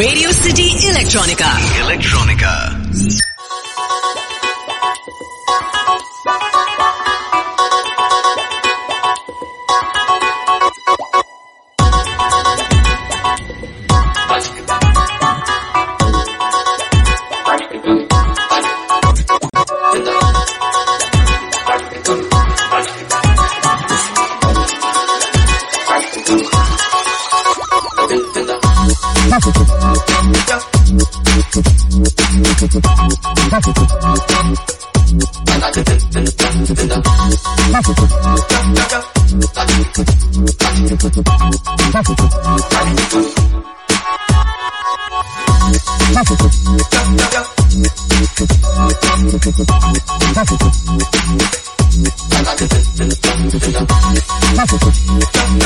Radio City Electronica. Electronica.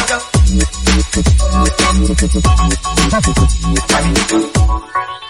Let's. Thank you.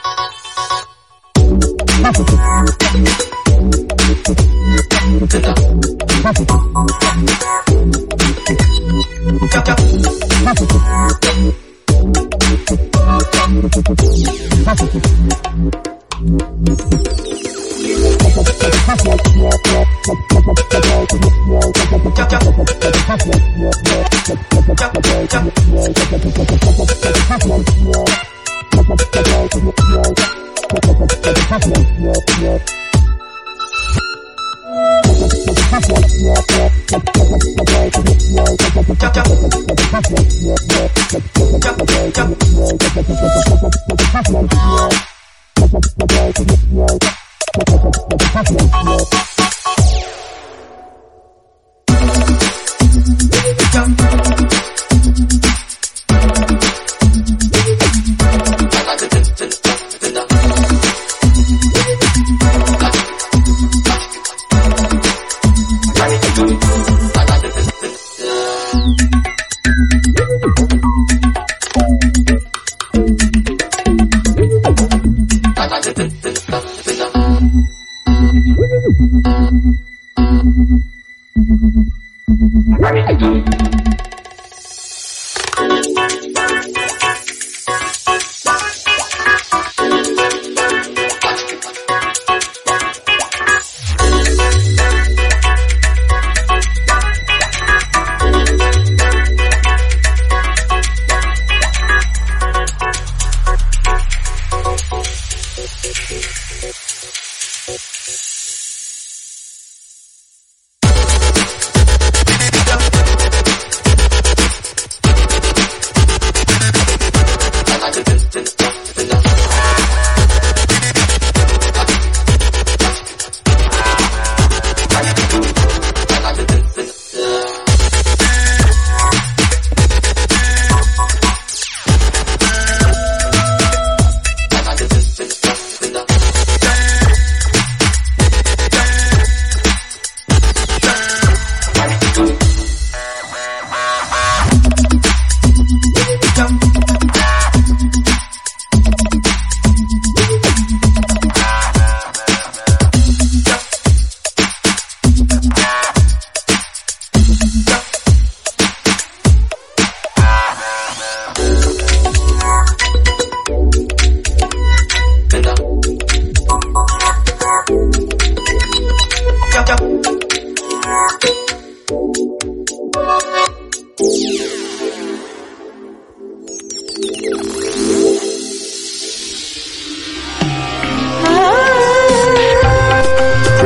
jump.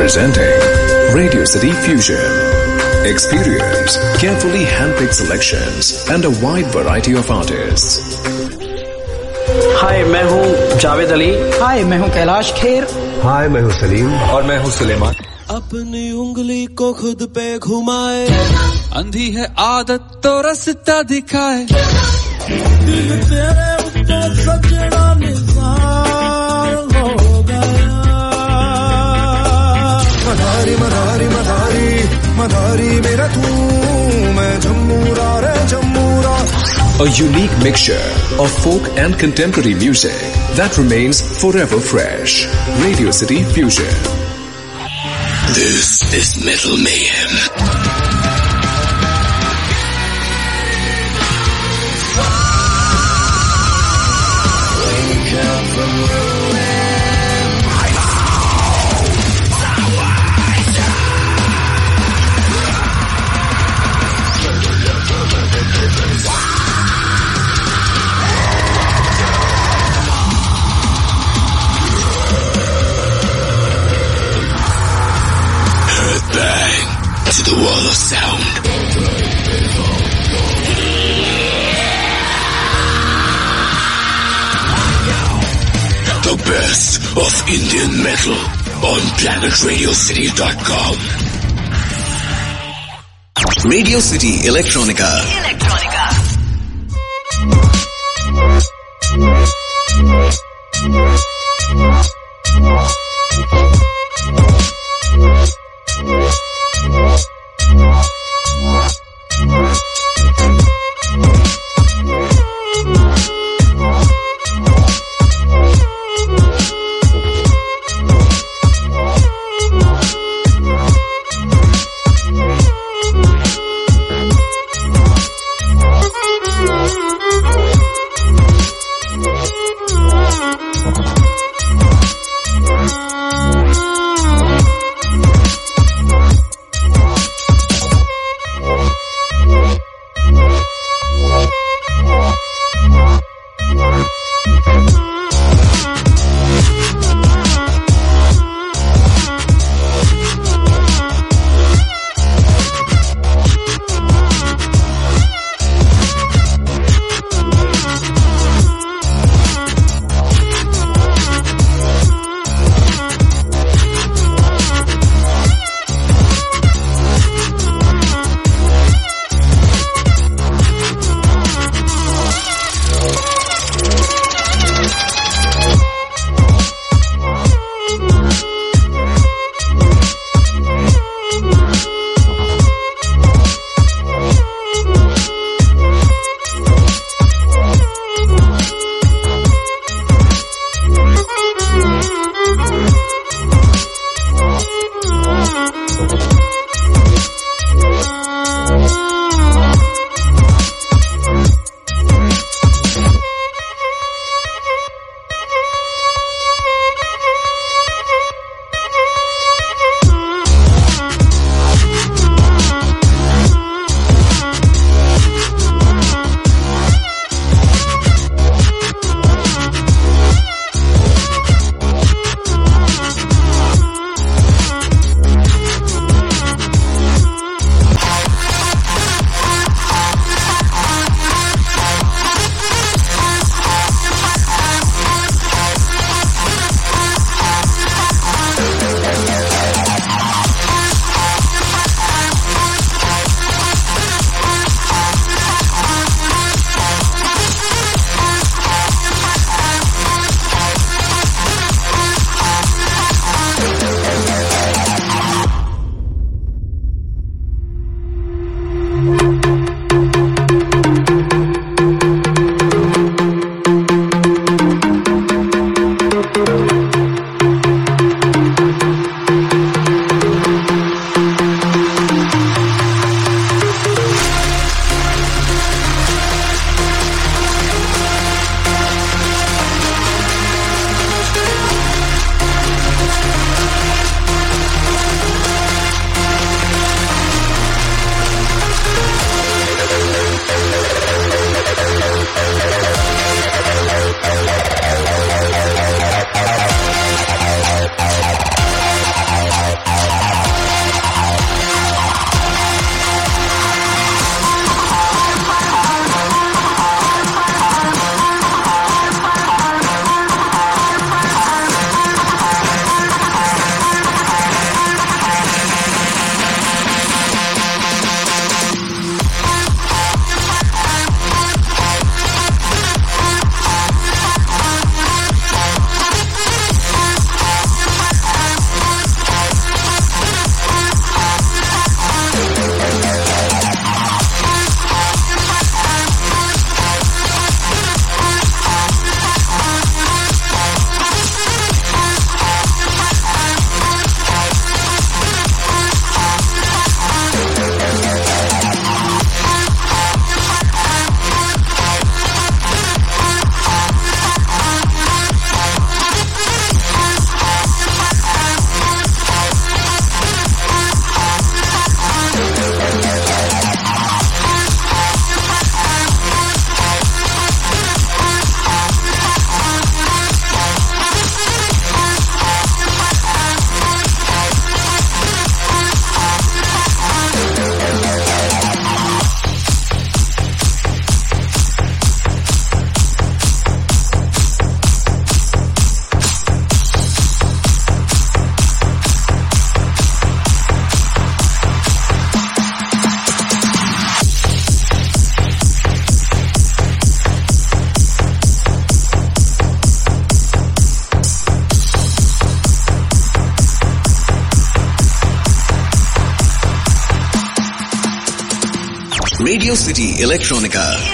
Presenting Radio City Fusion. Experience carefully handpicked selections and a wide variety of artists. हाय मैं हूँ जावेद अली हाय मैं हूँ कैलाश खेर हाय मैं हूँ सलीम और मैं हूँ सुलेमान अपनी उंगली को खुद पे घुमाए अंधी है आदत तो रास्ता दिखाए दिल तेरे ऊपर सजड़ा मदारी मदारी मदारी मदारी मेरा तू मैं जम्मूरा रे जम्मूरा A unique mixture of folk and contemporary music that remains forever fresh. Radio City Fusion. This is Metal Mayhem. The wall of sound. The best of Indian metal on PlanetRadioCity.com. Radio City Electronica. Electronica. Electronica.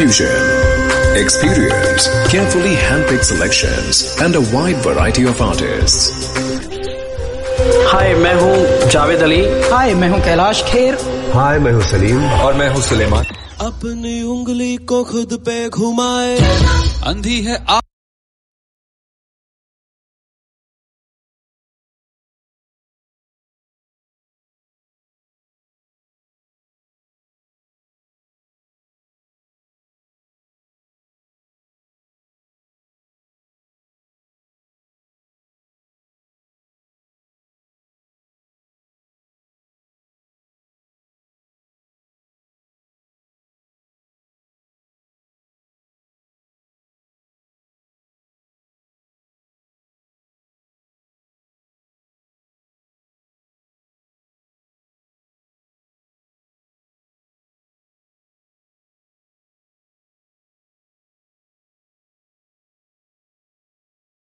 Radio City Fusion. Experience carefully handpicked selections and a wide variety of artists. हाय मैं हूँ जावेद अली हाय मैं हूँ कैलाश खेर हाय मैं हूँ सलीम और मैं हूँ सुलेमान अपनी उंगली को खुद पे घुमाए अंधी है